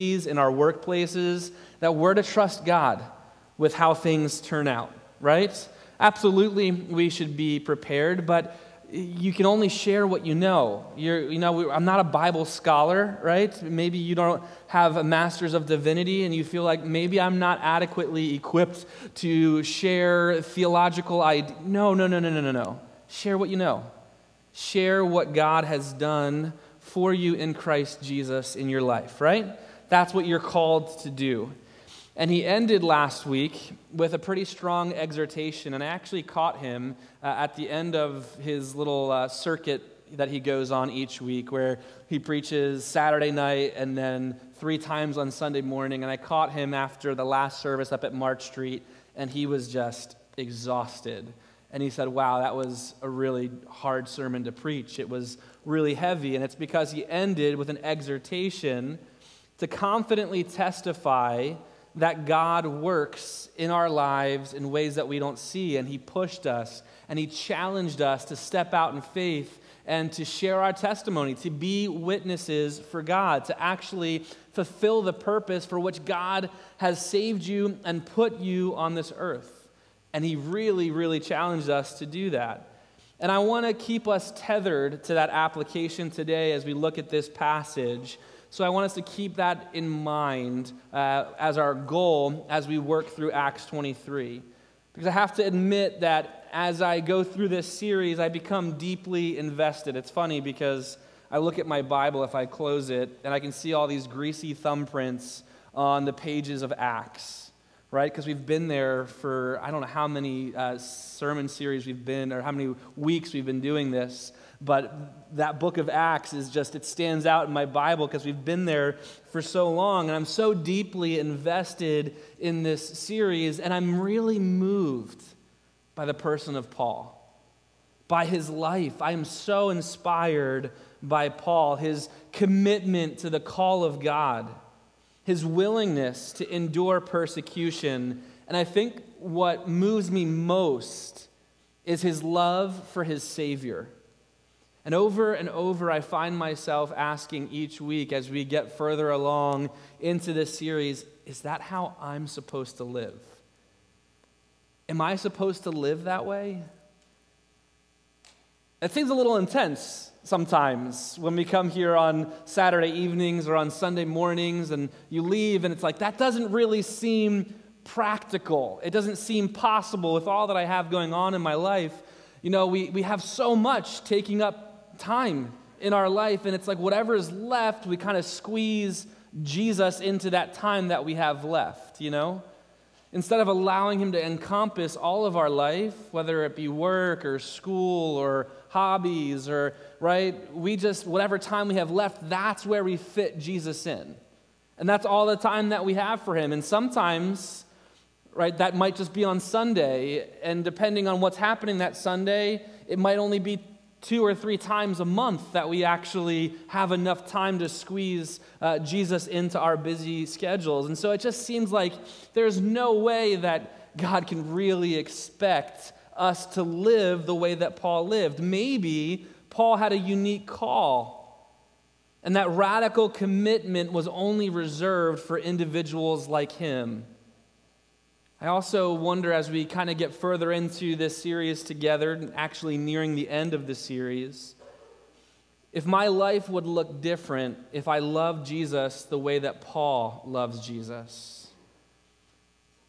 in our workplaces, that we're to trust God with how things turn out, right? Absolutely, we should be prepared, but you can only share what you know. You're, you know, I'm not a Bible scholar, right? Maybe you don't have a master's of divinity and you feel like maybe I'm not adequately equipped to share theological ideas. No, no, no, no, no, no, no. Share what you know. Share what God has done for you in Christ Jesus in your life, right? That's what you're called to do. And he ended last week with a pretty strong exhortation. And I actually caught him uh, at the end of his little uh, circuit that he goes on each week, where he preaches Saturday night and then three times on Sunday morning. And I caught him after the last service up at March Street, and he was just exhausted. And he said, Wow, that was a really hard sermon to preach. It was really heavy. And it's because he ended with an exhortation to confidently testify that God works in our lives in ways that we don't see. And He pushed us and He challenged us to step out in faith and to share our testimony, to be witnesses for God, to actually fulfill the purpose for which God has saved you and put you on this earth. And He really, really challenged us to do that. And I want to keep us tethered to that application today as we look at this passage so I want us to keep that in mind uh, as our goal as we work through Acts 23. Because I have to admit that as I go through this series, I become deeply invested. It's funny because I look at my Bible if I close it, and I can see all these greasy thumbprints on the pages of Acts, right? Because we've been there for I don't know how many uh, sermon series we've been, or how many weeks we've been doing this. But that book of Acts is just, it stands out in my Bible because we've been there for so long. And I'm so deeply invested in this series. And I'm really moved by the person of Paul, by his life. I am so inspired by Paul, his commitment to the call of God, his willingness to endure persecution. And I think what moves me most is his love for his Savior. And over and over, I find myself asking each week as we get further along into this series is that how I'm supposed to live? Am I supposed to live that way? It seems a little intense sometimes when we come here on Saturday evenings or on Sunday mornings and you leave and it's like, that doesn't really seem practical. It doesn't seem possible with all that I have going on in my life. You know, we, we have so much taking up time in our life, and it's like whatever is left, we kind of squeeze Jesus into that time that we have left, you know? Instead of allowing Him to encompass all of our life, whether it be work or school or hobbies or, right? We just, whatever time we have left, that's where we fit Jesus in. And that's all the time that we have for Him. And sometimes, right, that might just be on Sunday. And depending on what's happening that Sunday, it might only be two or three times a month that we actually have enough time to squeeze uh, Jesus into our busy schedules. And so it just seems like there's no way that God can really expect us to live the way that Paul lived. Maybe Paul had a unique call. And that radical commitment was only reserved for individuals like him. I also wonder as we kind of get further into this series together, actually nearing the end of the series, if my life would look different if I loved Jesus the way that Paul loves Jesus.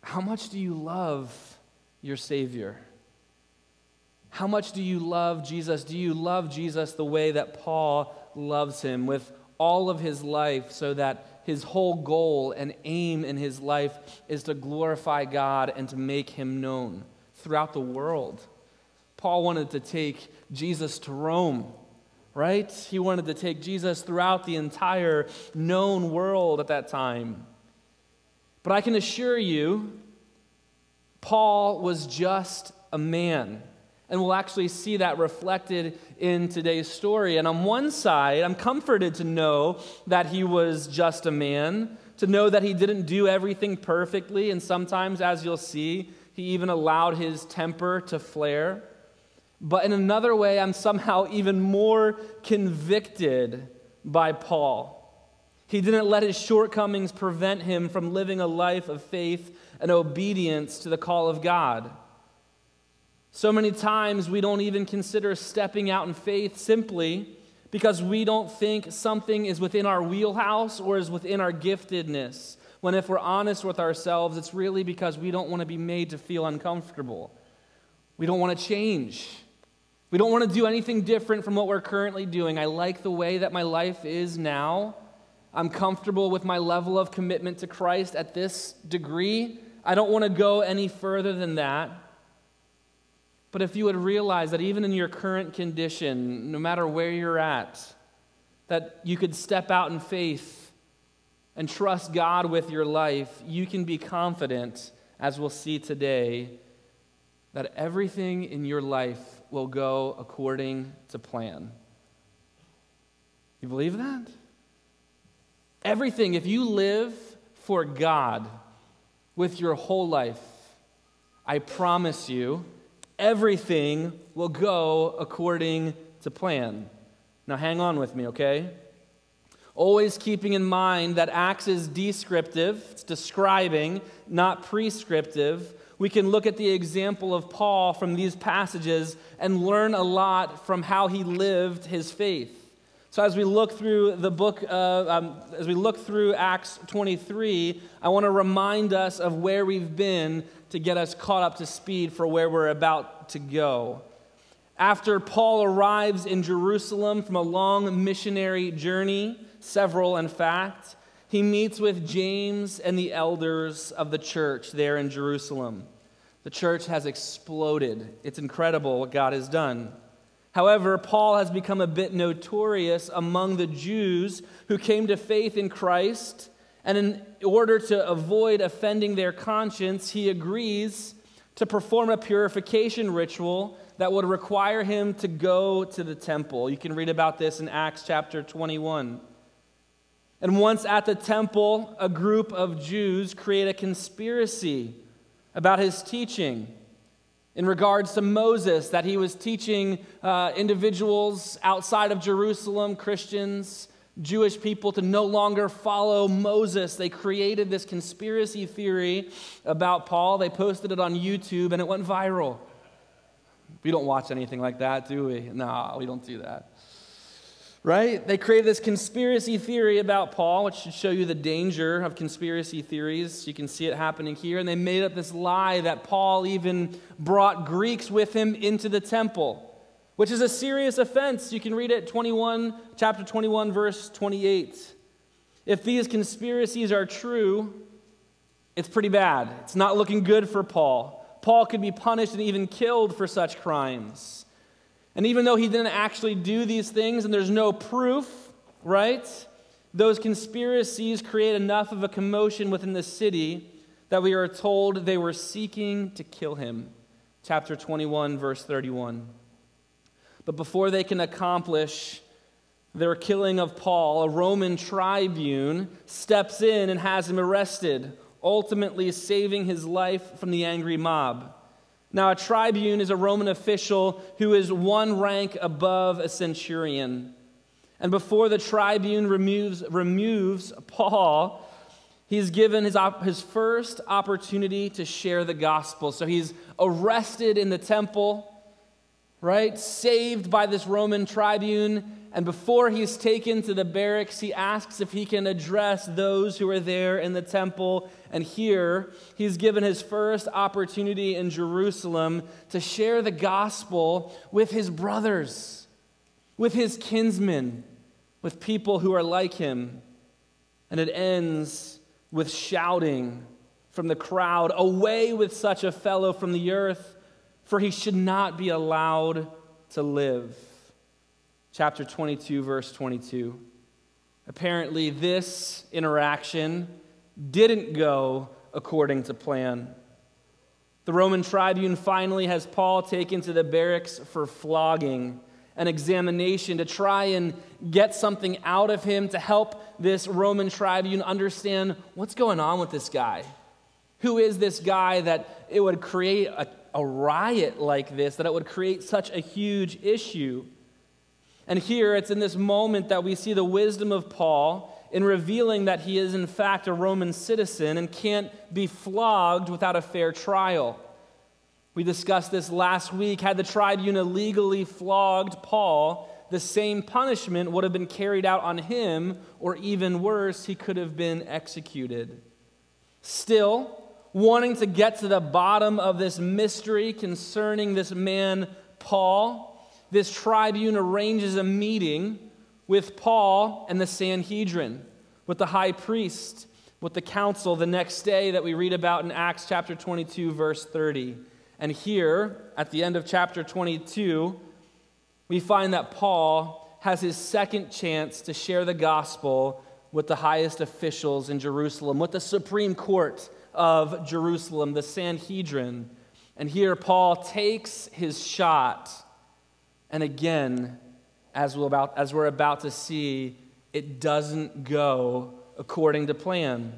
How much do you love your Savior? How much do you love Jesus? Do you love Jesus the way that Paul loves him with all of his life so that his whole goal and aim in his life is to glorify God and to make him known throughout the world. Paul wanted to take Jesus to Rome, right? He wanted to take Jesus throughout the entire known world at that time. But I can assure you, Paul was just a man. And we'll actually see that reflected in today's story. And on one side, I'm comforted to know that he was just a man, to know that he didn't do everything perfectly. And sometimes, as you'll see, he even allowed his temper to flare. But in another way, I'm somehow even more convicted by Paul. He didn't let his shortcomings prevent him from living a life of faith and obedience to the call of God. So many times we don't even consider stepping out in faith simply because we don't think something is within our wheelhouse or is within our giftedness. When, if we're honest with ourselves, it's really because we don't want to be made to feel uncomfortable. We don't want to change. We don't want to do anything different from what we're currently doing. I like the way that my life is now. I'm comfortable with my level of commitment to Christ at this degree. I don't want to go any further than that. But if you would realize that even in your current condition, no matter where you're at, that you could step out in faith and trust God with your life, you can be confident, as we'll see today, that everything in your life will go according to plan. You believe that? Everything, if you live for God with your whole life, I promise you, everything will go according to plan. Now, hang on with me, okay? Always keeping in mind that Acts is descriptive, it's describing, not prescriptive. We can look at the example of Paul from these passages and learn a lot from how he lived his faith. So, as we look through the book, of, um, as we look through Acts 23, I want to remind us of where we've been to get us caught up to speed for where we're about to go. After Paul arrives in Jerusalem from a long missionary journey, several in fact, he meets with James and the elders of the church there in Jerusalem. The church has exploded. It's incredible what God has done. However, Paul has become a bit notorious among the Jews who came to faith in Christ and in order to avoid offending their conscience, he agrees to perform a purification ritual that would require him to go to the temple. You can read about this in Acts chapter 21. And once at the temple, a group of Jews create a conspiracy about his teaching in regards to Moses, that he was teaching uh, individuals outside of Jerusalem, Christians, Jewish people to no longer follow Moses. They created this conspiracy theory about Paul. They posted it on YouTube and it went viral. We don't watch anything like that, do we? No, we don't do that. Right? They created this conspiracy theory about Paul, which should show you the danger of conspiracy theories. You can see it happening here. And they made up this lie that Paul even brought Greeks with him into the temple which is a serious offense. You can read it 21 chapter 21 verse 28. If these conspiracies are true, it's pretty bad. It's not looking good for Paul. Paul could be punished and even killed for such crimes. And even though he didn't actually do these things and there's no proof, right? Those conspiracies create enough of a commotion within the city that we are told they were seeking to kill him. Chapter 21, verse 31. But before they can accomplish their killing of Paul, a Roman tribune steps in and has him arrested, ultimately saving his life from the angry mob. Now, a tribune is a Roman official who is one rank above a centurion. And before the tribune removes, removes Paul, he's given his, op- his first opportunity to share the gospel. So he's arrested in the temple right? Saved by this Roman tribune. And before he's taken to the barracks, he asks if he can address those who are there in the temple. And here, he's given his first opportunity in Jerusalem to share the gospel with his brothers, with his kinsmen, with people who are like him. And it ends with shouting from the crowd Away with such a fellow from the earth! For he should not be allowed to live. Chapter 22, verse 22. Apparently, this interaction didn't go according to plan. The Roman tribune finally has Paul taken to the barracks for flogging, an examination to try and get something out of him to help this Roman tribune understand what's going on with this guy. Who is this guy that it would create a a riot like this, that it would create such a huge issue. And here it's in this moment that we see the wisdom of Paul in revealing that he is, in fact, a Roman citizen and can't be flogged without a fair trial. We discussed this last week. Had the tribune legally flogged Paul, the same punishment would have been carried out on him, or even worse, he could have been executed. Still, wanting to get to the bottom of this mystery concerning this man, Paul, this tribune arranges a meeting with Paul and the Sanhedrin, with the high priest, with the council the next day that we read about in Acts chapter 22, verse 30. And here, at the end of chapter 22, we find that Paul has his second chance to share the gospel with the highest officials in Jerusalem, with the Supreme Court of Jerusalem, the Sanhedrin. And here Paul takes his shot. And again, as, we're about, as we're about to see, it doesn't go according to plan.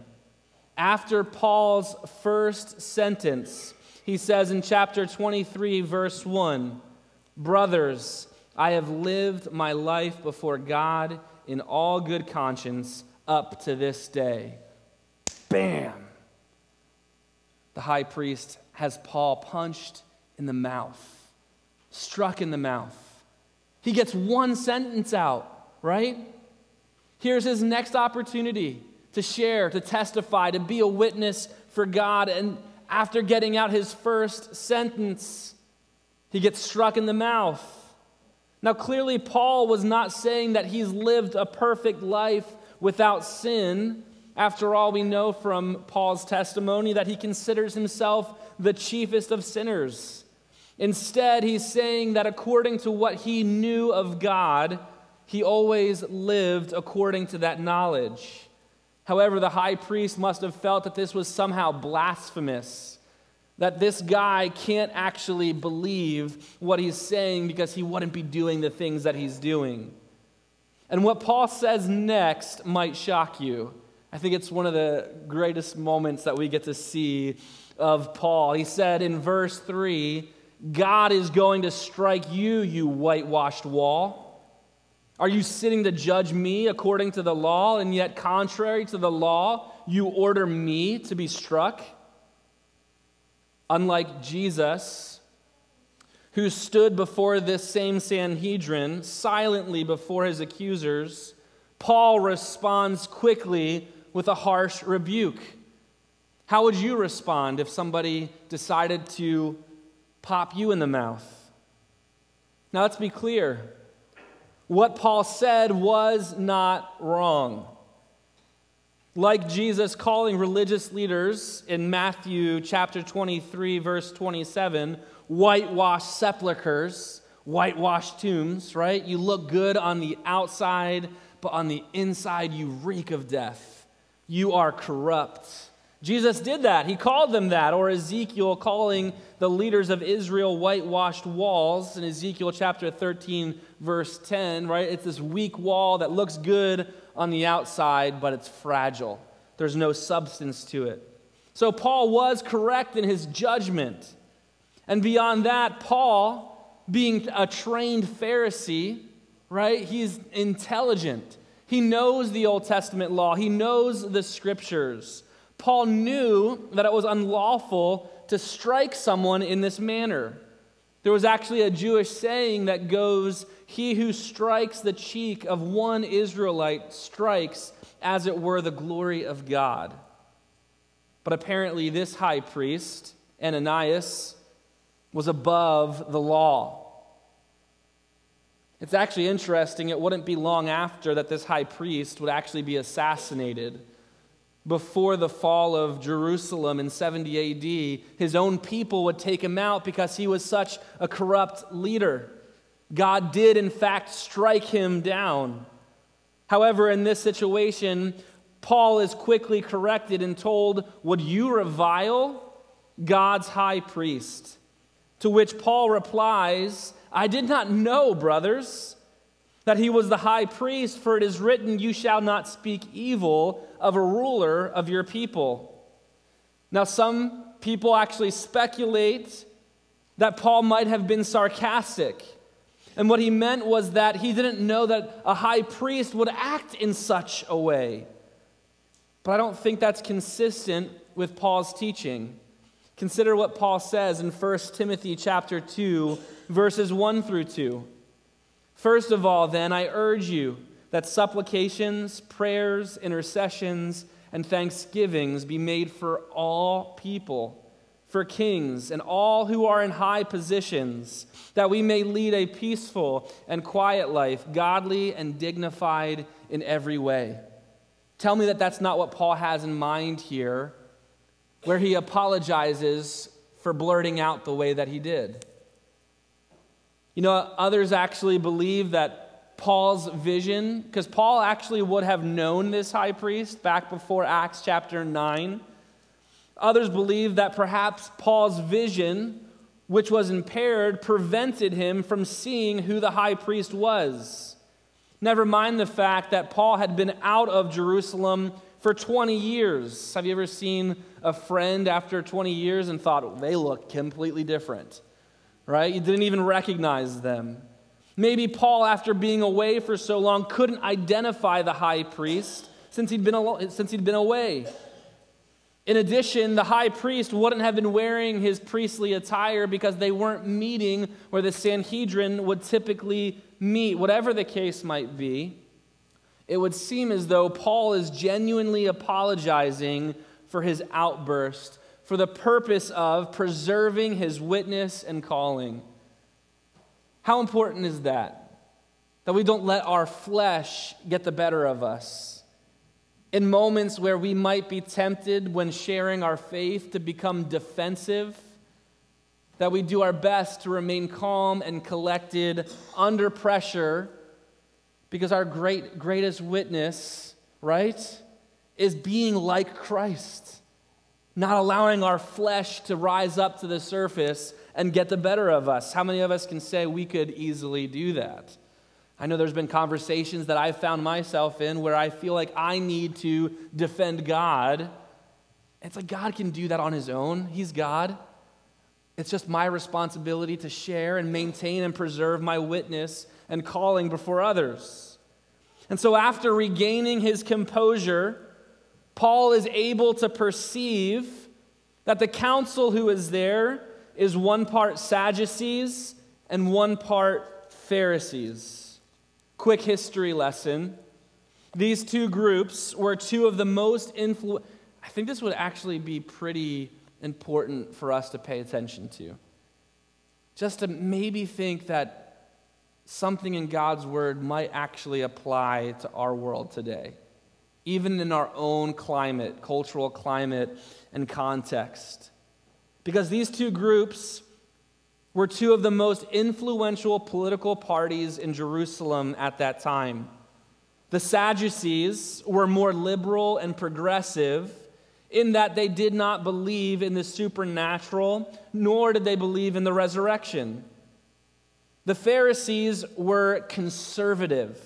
After Paul's first sentence, he says in chapter 23, verse 1 Brothers, I have lived my life before God in all good conscience up to this day. Bam! The high priest has Paul punched in the mouth, struck in the mouth. He gets one sentence out, right? Here's his next opportunity to share, to testify, to be a witness for God. And after getting out his first sentence, he gets struck in the mouth. Now, clearly, Paul was not saying that he's lived a perfect life without sin. After all, we know from Paul's testimony that he considers himself the chiefest of sinners. Instead, he's saying that according to what he knew of God, he always lived according to that knowledge. However, the high priest must have felt that this was somehow blasphemous, that this guy can't actually believe what he's saying because he wouldn't be doing the things that he's doing. And what Paul says next might shock you. I think it's one of the greatest moments that we get to see of Paul. He said in verse 3 God is going to strike you, you whitewashed wall. Are you sitting to judge me according to the law, and yet, contrary to the law, you order me to be struck? Unlike Jesus, who stood before this same Sanhedrin silently before his accusers, Paul responds quickly with a harsh rebuke. How would you respond if somebody decided to pop you in the mouth. Now, let's be clear. What Paul said was not wrong. Like Jesus calling religious leaders in Matthew chapter 23, verse 27, whitewashed sepulchres, whitewashed tombs, right? You look good on the outside, but on the inside, you reek of death. You are corrupt. Jesus did that. He called them that, or Ezekiel calling the leaders of Israel whitewashed walls in Ezekiel chapter 13, verse 10, right? It's this weak wall that looks good on the outside, but it's fragile. There's no substance to it. So Paul was correct in his judgment. And beyond that, Paul, being a trained Pharisee, right? He's intelligent. He knows the Old Testament law, he knows the scriptures. Paul knew that it was unlawful to strike someone in this manner. There was actually a Jewish saying that goes, He who strikes the cheek of one Israelite strikes, as it were, the glory of God. But apparently, this high priest, Ananias, was above the law. It's actually interesting, it wouldn't be long after that this high priest would actually be assassinated before the fall of Jerusalem in 70 AD, his own people would take him out because he was such a corrupt leader. God did, in fact, strike him down. However, in this situation, Paul is quickly corrected and told, Would you revile God's high priest? To which Paul replies, I did not know, brothers that he was the high priest, for it is written, You shall not speak evil of a ruler of your people. Now, some people actually speculate that Paul might have been sarcastic. And what he meant was that he didn't know that a high priest would act in such a way. But I don't think that's consistent with Paul's teaching. Consider what Paul says in 1 Timothy chapter 2 verses 1 through 2. First of all, then I urge you that supplications, prayers, intercessions, and thanksgivings be made for all people for kings and all who are in high positions, that we may lead a peaceful and quiet life, godly and dignified in every way. Tell me that that's not what Paul has in mind here, where he apologizes for blurting out the way that he did. You know, others actually believe that Paul's vision, because Paul actually would have known this high priest back before Acts chapter 9 Others believe that perhaps Paul's vision, which was impaired, prevented him from seeing who the high priest was. Never mind the fact that Paul had been out of Jerusalem for 20 years. Have you ever seen a friend after 20 years and thought they look completely different? Right? You didn't even recognize them. Maybe Paul, after being away for so long, couldn't identify the high priest since he'd been, since he'd been away. In addition, the high priest wouldn't have been wearing his priestly attire because they weren't meeting where the Sanhedrin would typically meet. Whatever the case might be, it would seem as though Paul is genuinely apologizing for his outburst for the purpose of preserving his witness and calling. How important is that? That we don't let our flesh get the better of us in moments where we might be tempted when sharing our faith to become defensive, that we do our best to remain calm and collected under pressure because our great, greatest witness, right, is being like Christ, not allowing our flesh to rise up to the surface and get the better of us. How many of us can say we could easily do that? I know there's been conversations that I've found myself in where I feel like I need to defend God. It's like God can do that on his own. He's God. It's just my responsibility to share and maintain and preserve my witness and calling before others. And so, after regaining his composure, Paul is able to perceive that the council who is there is one part Sadducees and one part Pharisees. Quick history lesson. These two groups were two of the most influential. I think this would actually be pretty important for us to pay attention to. Just to maybe think that something in God's word might actually apply to our world today, even in our own climate, cultural climate, and context. Because these two groups were two of the most influential political parties in Jerusalem at that time. The Sadducees were more liberal and progressive in that they did not believe in the supernatural, nor did they believe in the resurrection. The Pharisees were conservative,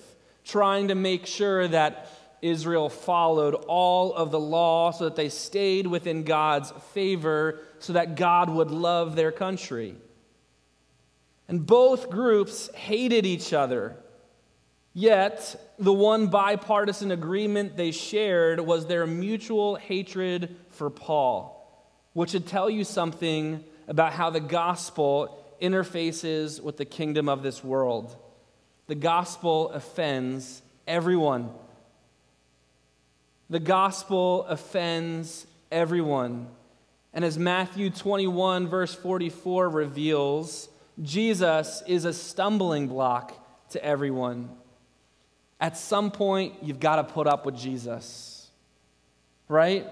trying to make sure that Israel followed all of the law so that they stayed within God's favor, so that God would love their country. And both groups hated each other. Yet, the one bipartisan agreement they shared was their mutual hatred for Paul, which should tell you something about how the gospel interfaces with the kingdom of this world. The gospel offends everyone. The gospel offends everyone. And as Matthew 21, verse 44 reveals, Jesus is a stumbling block to everyone. At some point, you've got to put up with Jesus, right?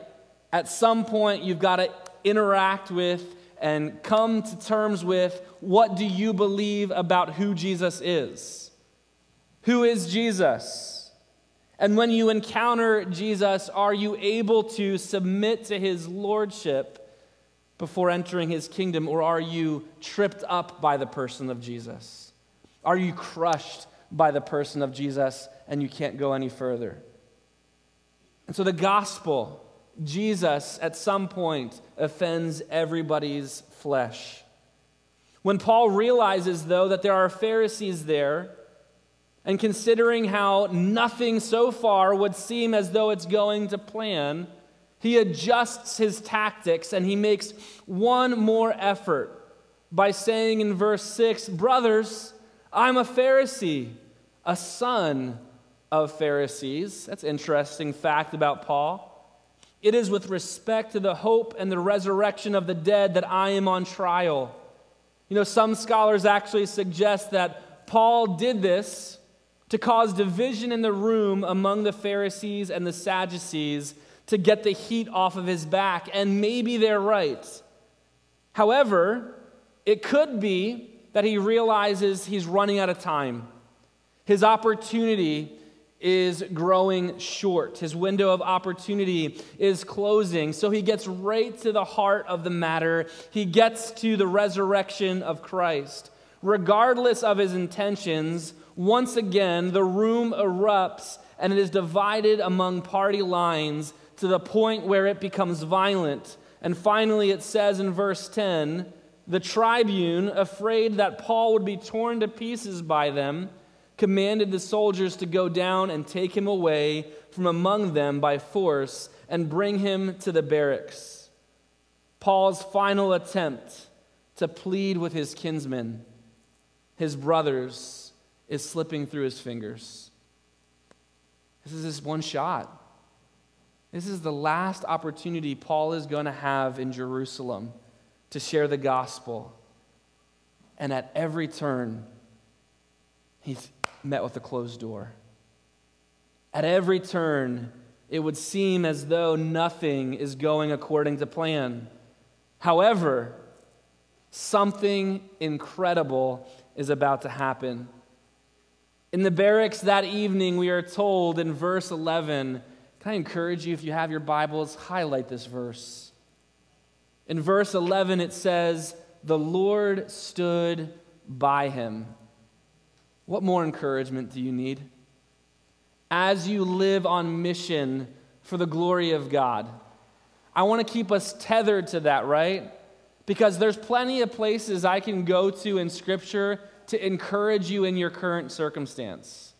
At some point, you've got to interact with and come to terms with what do you believe about who Jesus is? Who is Jesus? And when you encounter Jesus, are you able to submit to his lordship before entering his kingdom, or are you tripped up by the person of Jesus? Are you crushed by the person of Jesus and you can't go any further? And so the gospel, Jesus, at some point offends everybody's flesh. When Paul realizes, though, that there are Pharisees there, and considering how nothing so far would seem as though it's going to plan, he adjusts his tactics and he makes one more effort by saying in verse 6 Brothers, I'm a Pharisee, a son of Pharisees. That's interesting fact about Paul. It is with respect to the hope and the resurrection of the dead that I am on trial. You know, some scholars actually suggest that Paul did this to cause division in the room among the Pharisees and the Sadducees to get the heat off of his back, and maybe they're right. However, it could be that he realizes he's running out of time. His opportunity is growing short. His window of opportunity is closing. So he gets right to the heart of the matter. He gets to the resurrection of Christ. Regardless of his intentions, once again, the room erupts and it is divided among party lines to the point where it becomes violent. And finally, it says in verse 10 the tribune, afraid that Paul would be torn to pieces by them, commanded the soldiers to go down and take him away from among them by force and bring him to the barracks. Paul's final attempt to plead with his kinsmen, his brothers, is slipping through his fingers. This is his one shot. This is the last opportunity Paul is going to have in Jerusalem to share the gospel. And at every turn, he's met with a closed door. At every turn, it would seem as though nothing is going according to plan. However, something incredible is about to happen. In the barracks that evening, we are told in verse 11, can I encourage you, if you have your Bibles, highlight this verse. In verse 11, it says, The Lord stood by him. What more encouragement do you need? As you live on mission for the glory of God. I want to keep us tethered to that, right? Because there's plenty of places I can go to in Scripture to encourage you in your current circumstance.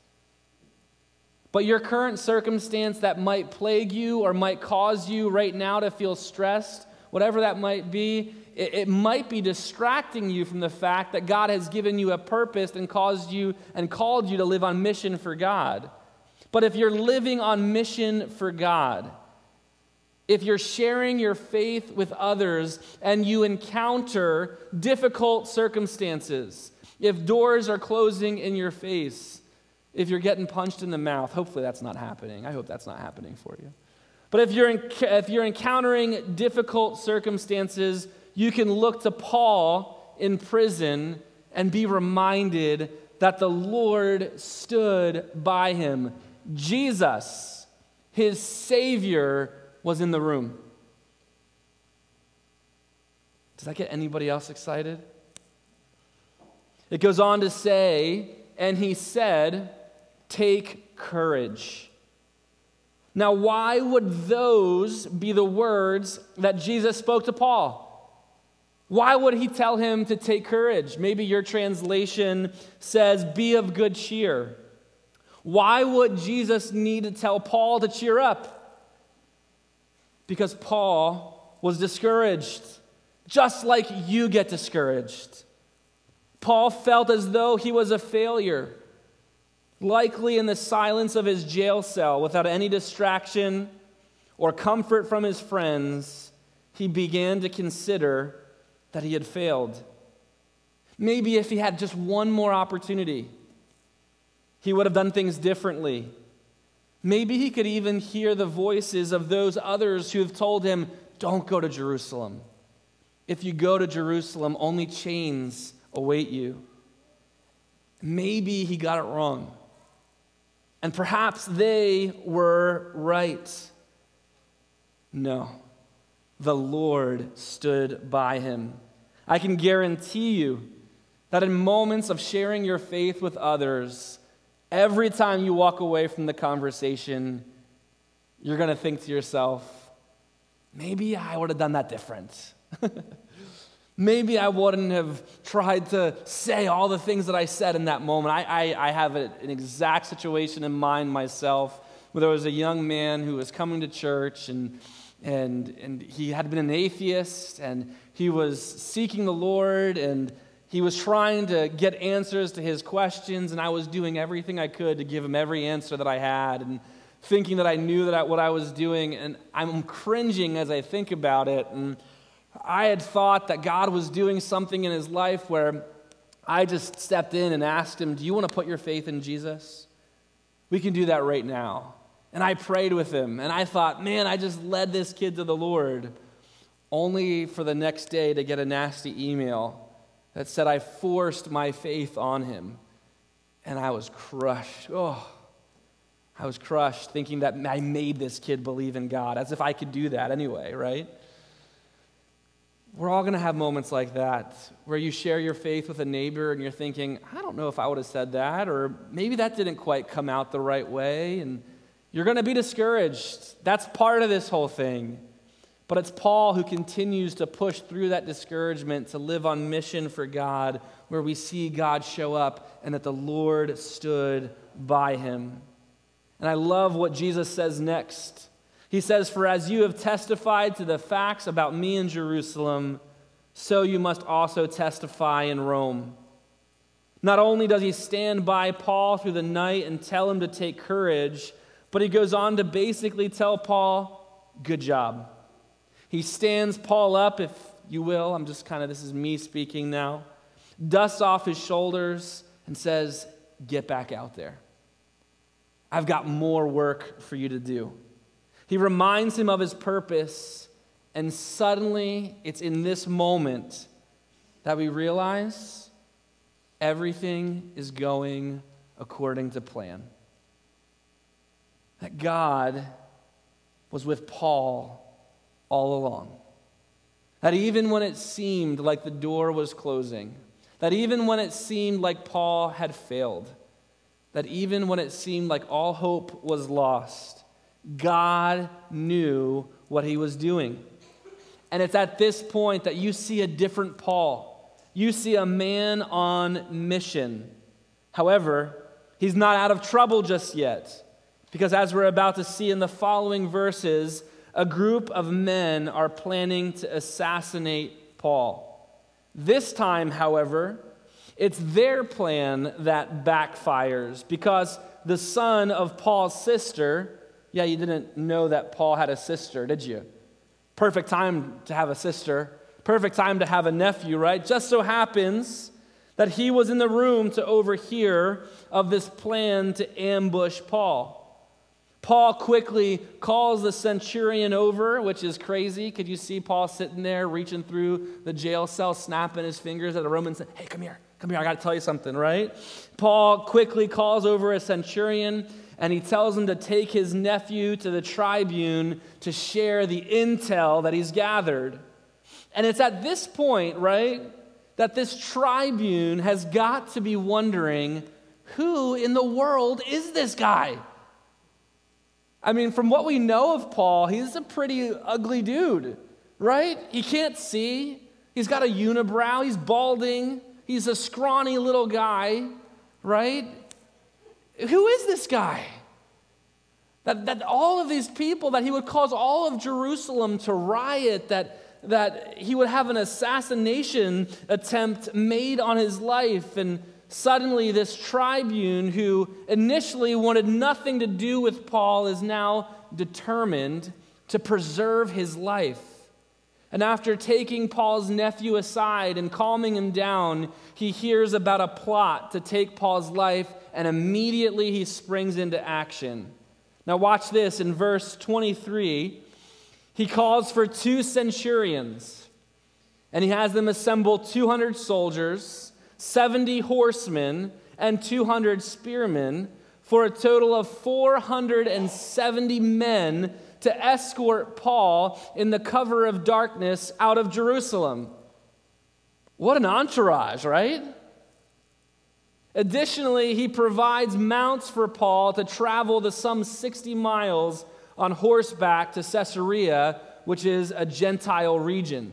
But your current circumstance that might plague you or might cause you right now to feel stressed, whatever that might be, it, it, might be distracting you from the fact that God has given you a purpose and caused you and called you to live on mission for God. But if you're living on mission for God, if you're sharing your faith with others and you encounter difficult circumstances, if doors are closing in your face, if you're getting punched in the mouth, hopefully that's not happening. I hope that's not happening for you. But if you're, if you're encountering difficult circumstances, you can look to Paul in prison and be reminded that the Lord stood by him. Jesus, his Savior, was in the room. Does that get anybody else excited? It goes on to say, and he said, Take courage. Now, why would those be the words that Jesus spoke to Paul? Why would he tell him to take courage? Maybe your translation says, Be of good cheer. Why would Jesus need to tell Paul to cheer up? Because Paul was discouraged, just like you get discouraged. Paul felt as though he was a failure likely in the silence of his jail cell, without any distraction or comfort from his friends, he began to consider that he had failed. Maybe if he had just one more opportunity, he would have done things differently. Maybe he could even hear the voices of those others who have told him, Don't go to Jerusalem. If you go to Jerusalem, only chains await you. Maybe he got it wrong. And perhaps they were right. No, the Lord stood by him. I can guarantee you that in moments of sharing your faith with others, every time you walk away from the conversation, you're going to think to yourself, maybe I would have done that different. Maybe I wouldn't have tried to say all the things that I said in that moment. I, I, I have a, an exact situation in mind myself where there was a young man who was coming to church and, and, and he had been an atheist and he was seeking the Lord and he was trying to get answers to his questions, and I was doing everything I could to give him every answer that I had and thinking that I knew that I, what I was doing. And I'm cringing as I think about it. And I had thought that God was doing something in his life where I just stepped in and asked him, Do you want to put your faith in Jesus? We can do that right now. And I prayed with him, and I thought, man, I just led this kid to the Lord, only for the next day to get a nasty email that said I forced my faith on him. And I was crushed. Oh, I was crushed thinking that I made this kid believe in God, as if I could do that anyway, right? We're all going to have moments like that where you share your faith with a neighbor and you're thinking, I don't know if I would have said that, or maybe that didn't quite come out the right way. And you're going to be discouraged. That's part of this whole thing. But it's Paul who continues to push through that discouragement to live on mission for God, where we see God show up and that the Lord stood by him. And I love what Jesus says next. He says, For as you have testified to the facts about me in Jerusalem, so you must also testify in Rome. Not only does he stand by Paul through the night and tell him to take courage, but he goes on to basically tell Paul, Good job. He stands Paul up, if you will. I'm just kind of, this is me speaking now. Dusts off his shoulders and says, Get back out there. I've got more work for you to do. He reminds him of his purpose, and suddenly it's in this moment that we realize everything is going according to plan. That God was with Paul all along. That even when it seemed like the door was closing, that even when it seemed like Paul had failed, that even when it seemed like all hope was lost, God knew what he was doing. And it's at this point that you see a different Paul. You see a man on mission. However, he's not out of trouble just yet. Because as we're about to see in the following verses, a group of men are planning to assassinate Paul. This time, however, it's their plan that backfires because the son of Paul's sister yeah, you didn't know that Paul had a sister, did you? Perfect time to have a sister. Perfect time to have a nephew, right? Just so happens that he was in the room to overhear of this plan to ambush Paul. Paul quickly calls the centurion over, which is crazy. Could you see Paul sitting there reaching through the jail cell, snapping his fingers at a Roman saying, Hey, come here, come here, I got to tell you something, right? Paul quickly calls over a centurion and he tells him to take his nephew to the tribune to share the intel that he's gathered. And it's at this point, right, that this tribune has got to be wondering who in the world is this guy? I mean, from what we know of Paul, he's a pretty ugly dude, right? He can't see. He's got a unibrow. He's balding. He's a scrawny little guy, right? Who is this guy? That, that all of these people, that he would cause all of Jerusalem to riot, that, that he would have an assassination attempt made on his life. And suddenly, this tribune who initially wanted nothing to do with Paul is now determined to preserve his life. And after taking Paul's nephew aside and calming him down, he hears about a plot to take Paul's life, and immediately he springs into action. Now, watch this in verse 23. He calls for two centurions, and he has them assemble 200 soldiers, 70 horsemen, and 200 spearmen, for a total of 470 men to escort Paul in the cover of darkness out of Jerusalem. What an entourage, right? Additionally, he provides mounts for Paul to travel the some 60 miles on horseback to Caesarea, which is a Gentile region.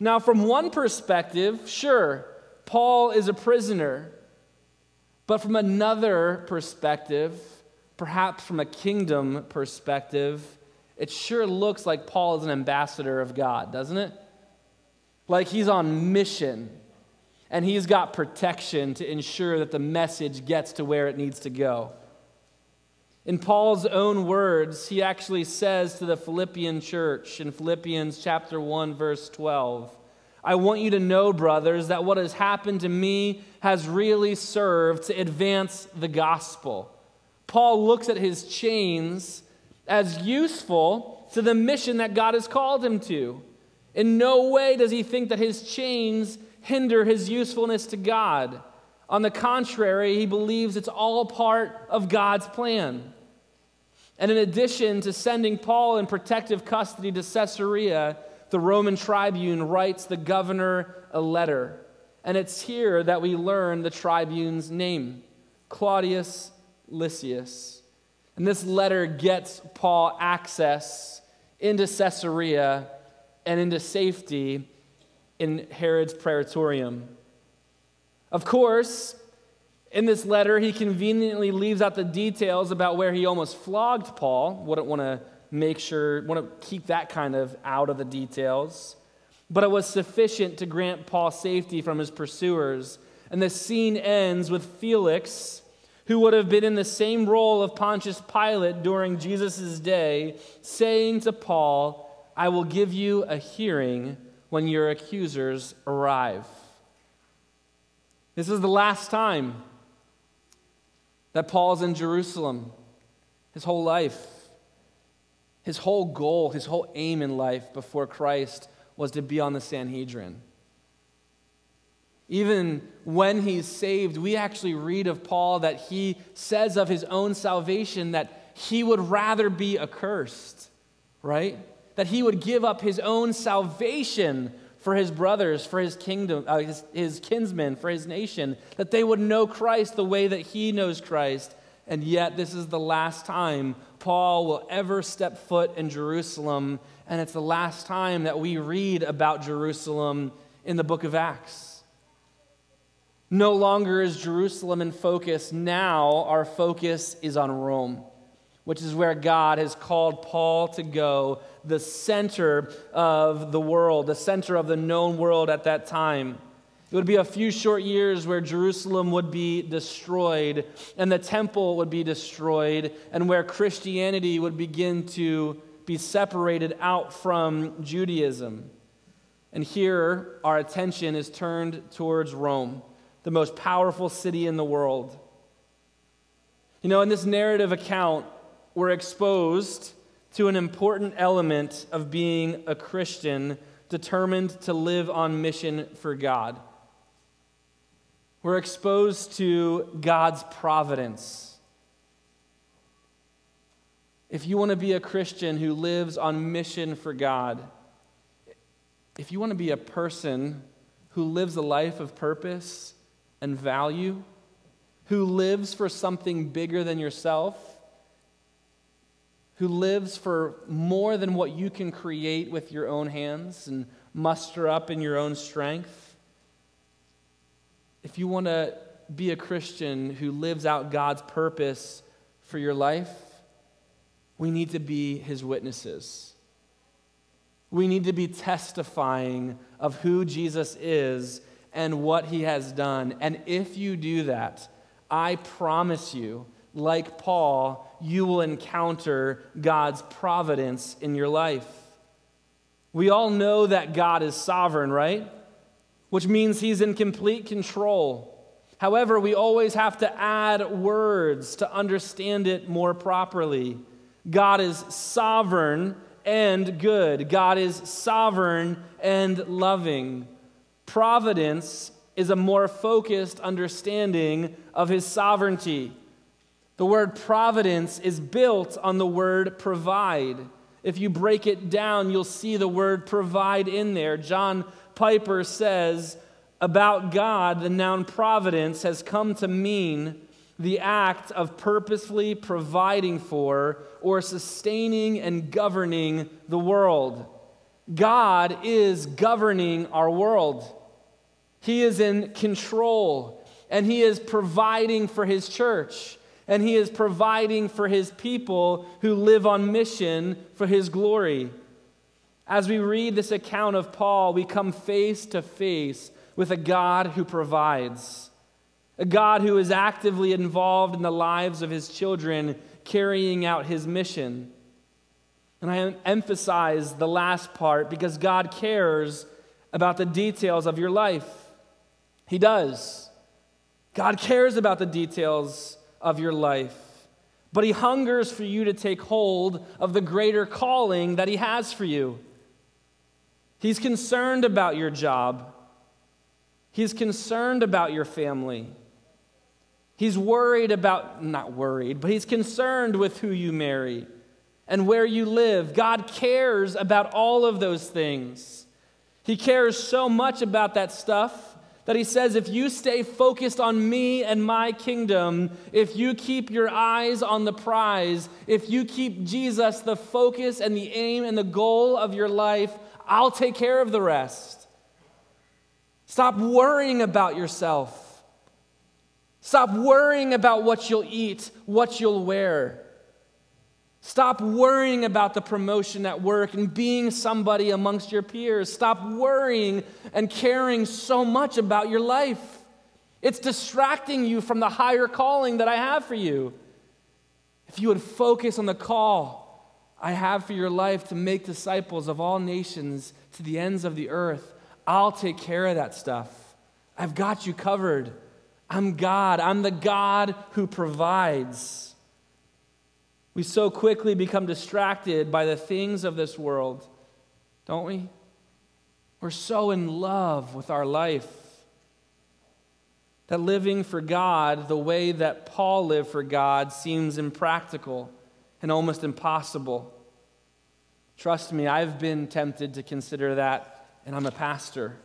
Now, from one perspective, sure, Paul is a prisoner. But from another perspective, perhaps from a kingdom perspective, it sure looks like Paul is an ambassador of God, doesn't it? Like he's on mission and he's got protection to ensure that the message gets to where it needs to go. In Paul's own words, he actually says to the Philippian church in Philippians chapter 1 verse 12, I want you to know, brothers, that what has happened to me has really served to advance the gospel. Paul looks at his chains as useful to the mission that God has called him to. In no way does he think that his chains hinder his usefulness to God. On the contrary, he believes it's all part of God's plan. And in addition to sending Paul in protective custody to Caesarea, the Roman tribune writes the governor a letter. And it's here that we learn the tribune's name Claudius Lysias. And this letter gets Paul access into Caesarea and into safety in Herod's praetorium. Of course, in this letter, he conveniently leaves out the details about where he almost flogged Paul. Wouldn't want to make sure, want to keep that kind of out of the details. But it was sufficient to grant Paul safety from his pursuers. And the scene ends with Felix, who would have been in the same role of Pontius Pilate during Jesus' day, saying to Paul, I will give you a hearing when your accusers arrive. This is the last time that Paul's in Jerusalem, his whole life. His whole goal, his whole aim in life before Christ was to be on the Sanhedrin. Even when he's saved, we actually read of Paul that he says of his own salvation that he would rather be accursed, right? That he would give up his own salvation for his brothers, for his kingdom, uh, his, his kinsmen, for his nation, that they would know Christ the way that he knows Christ. And yet, this is the last time Paul will ever step foot in Jerusalem, and it's the last time that we read about Jerusalem in the book of Acts. No longer is Jerusalem in focus. Now, our focus is on Rome, which is where God has called Paul to go the center of the world, the center of the known world at that time. It would be a few short years where Jerusalem would be destroyed and the temple would be destroyed, and where Christianity would begin to be separated out from Judaism. And here, our attention is turned towards Rome, the most powerful city in the world. You know, in this narrative account, we're exposed to an important element of being a Christian determined to live on mission for God. We're exposed to God's providence. If you want to be a Christian who lives on mission for God, if you want to be a person who lives a life of purpose and value, who lives for something bigger than yourself, who lives for more than what you can create with your own hands and muster up in your own strength. If you want to be a Christian who lives out God's purpose for your life, we need to be his witnesses. We need to be testifying of who Jesus is and what he has done. And if you do that, I promise you, like Paul, you will encounter God's providence in your life. We all know that God is sovereign, right? Which means he's in complete control. However, we always have to add words to understand it more properly. God is sovereign and good, God is sovereign and loving. Providence is a more focused understanding of his sovereignty. The word providence is built on the word provide. If you break it down, you'll see the word provide in there. John Piper says about God, the noun providence has come to mean the act of purposefully providing for or sustaining and governing the world. God is governing our world. He is in control, and He is providing for His church, and He is providing for His people who live on mission for His glory. As we read this account of Paul, we come face to face with a God who provides, a God who is actively involved in the lives of His children, carrying out His mission. And I emphasize the last part because God cares about the details of your life. He does. God cares about the details of your life, but He hungers for you to take hold of the greater calling that He has for you. He's concerned about your job, He's concerned about your family. He's worried about, not worried, but He's concerned with who you marry and where you live. God cares about all of those things. He cares so much about that stuff that he says, if you stay focused on me and my kingdom, if you keep your eyes on the prize, if you keep Jesus the focus and the aim and the goal of your life, I'll take care of the rest. Stop worrying about yourself. Stop worrying about what you'll eat, what you'll wear. Stop worrying about the promotion at work and being somebody amongst your peers. Stop worrying and caring so much about your life. It's distracting you from the higher calling that I have for you. If you would focus on the call I have for your life to make disciples of all nations to the ends of the earth, I'll take care of that stuff. I've got you covered. I'm God. I'm the God who provides. We so quickly become distracted by the things of this world, don't we? We're so in love with our life that living for God the way that Paul lived for God seems impractical and almost impossible. Trust me, I've been tempted to consider that, and I'm a pastor.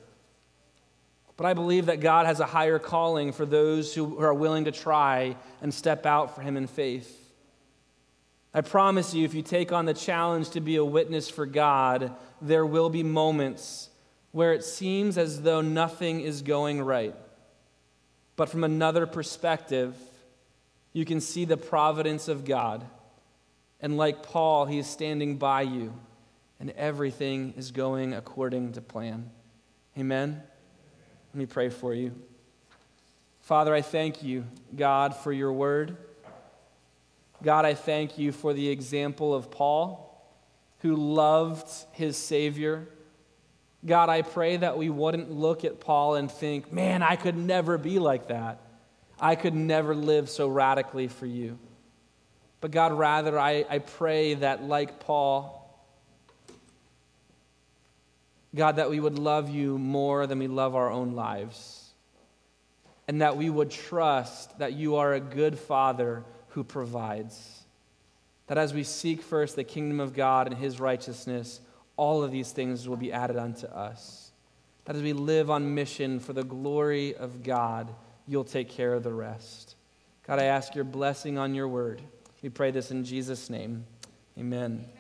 But I believe that God has a higher calling for those who are willing to try and step out for Him in faith. I promise you, if you take on the challenge to be a witness for God, there will be moments where it seems as though nothing is going right. But from another perspective, you can see the providence of God. And like Paul, he is standing by you, and everything is going according to plan. Amen? Let me pray for you. Father, I thank you, God, for your word. God, I thank you for the example of Paul, who loved his Savior. God, I pray that we wouldn't look at Paul and think, man, I could never be like that. I could never live so radically for you. But God, rather, I, I pray that, like Paul, God, that we would love you more than we love our own lives. And that we would trust that you are a good father who provides. That as we seek first the kingdom of God and his righteousness, all of these things will be added unto us. That as we live on mission for the glory of God, you'll take care of the rest. God, I ask your blessing on your word. We pray this in Jesus' name. Amen.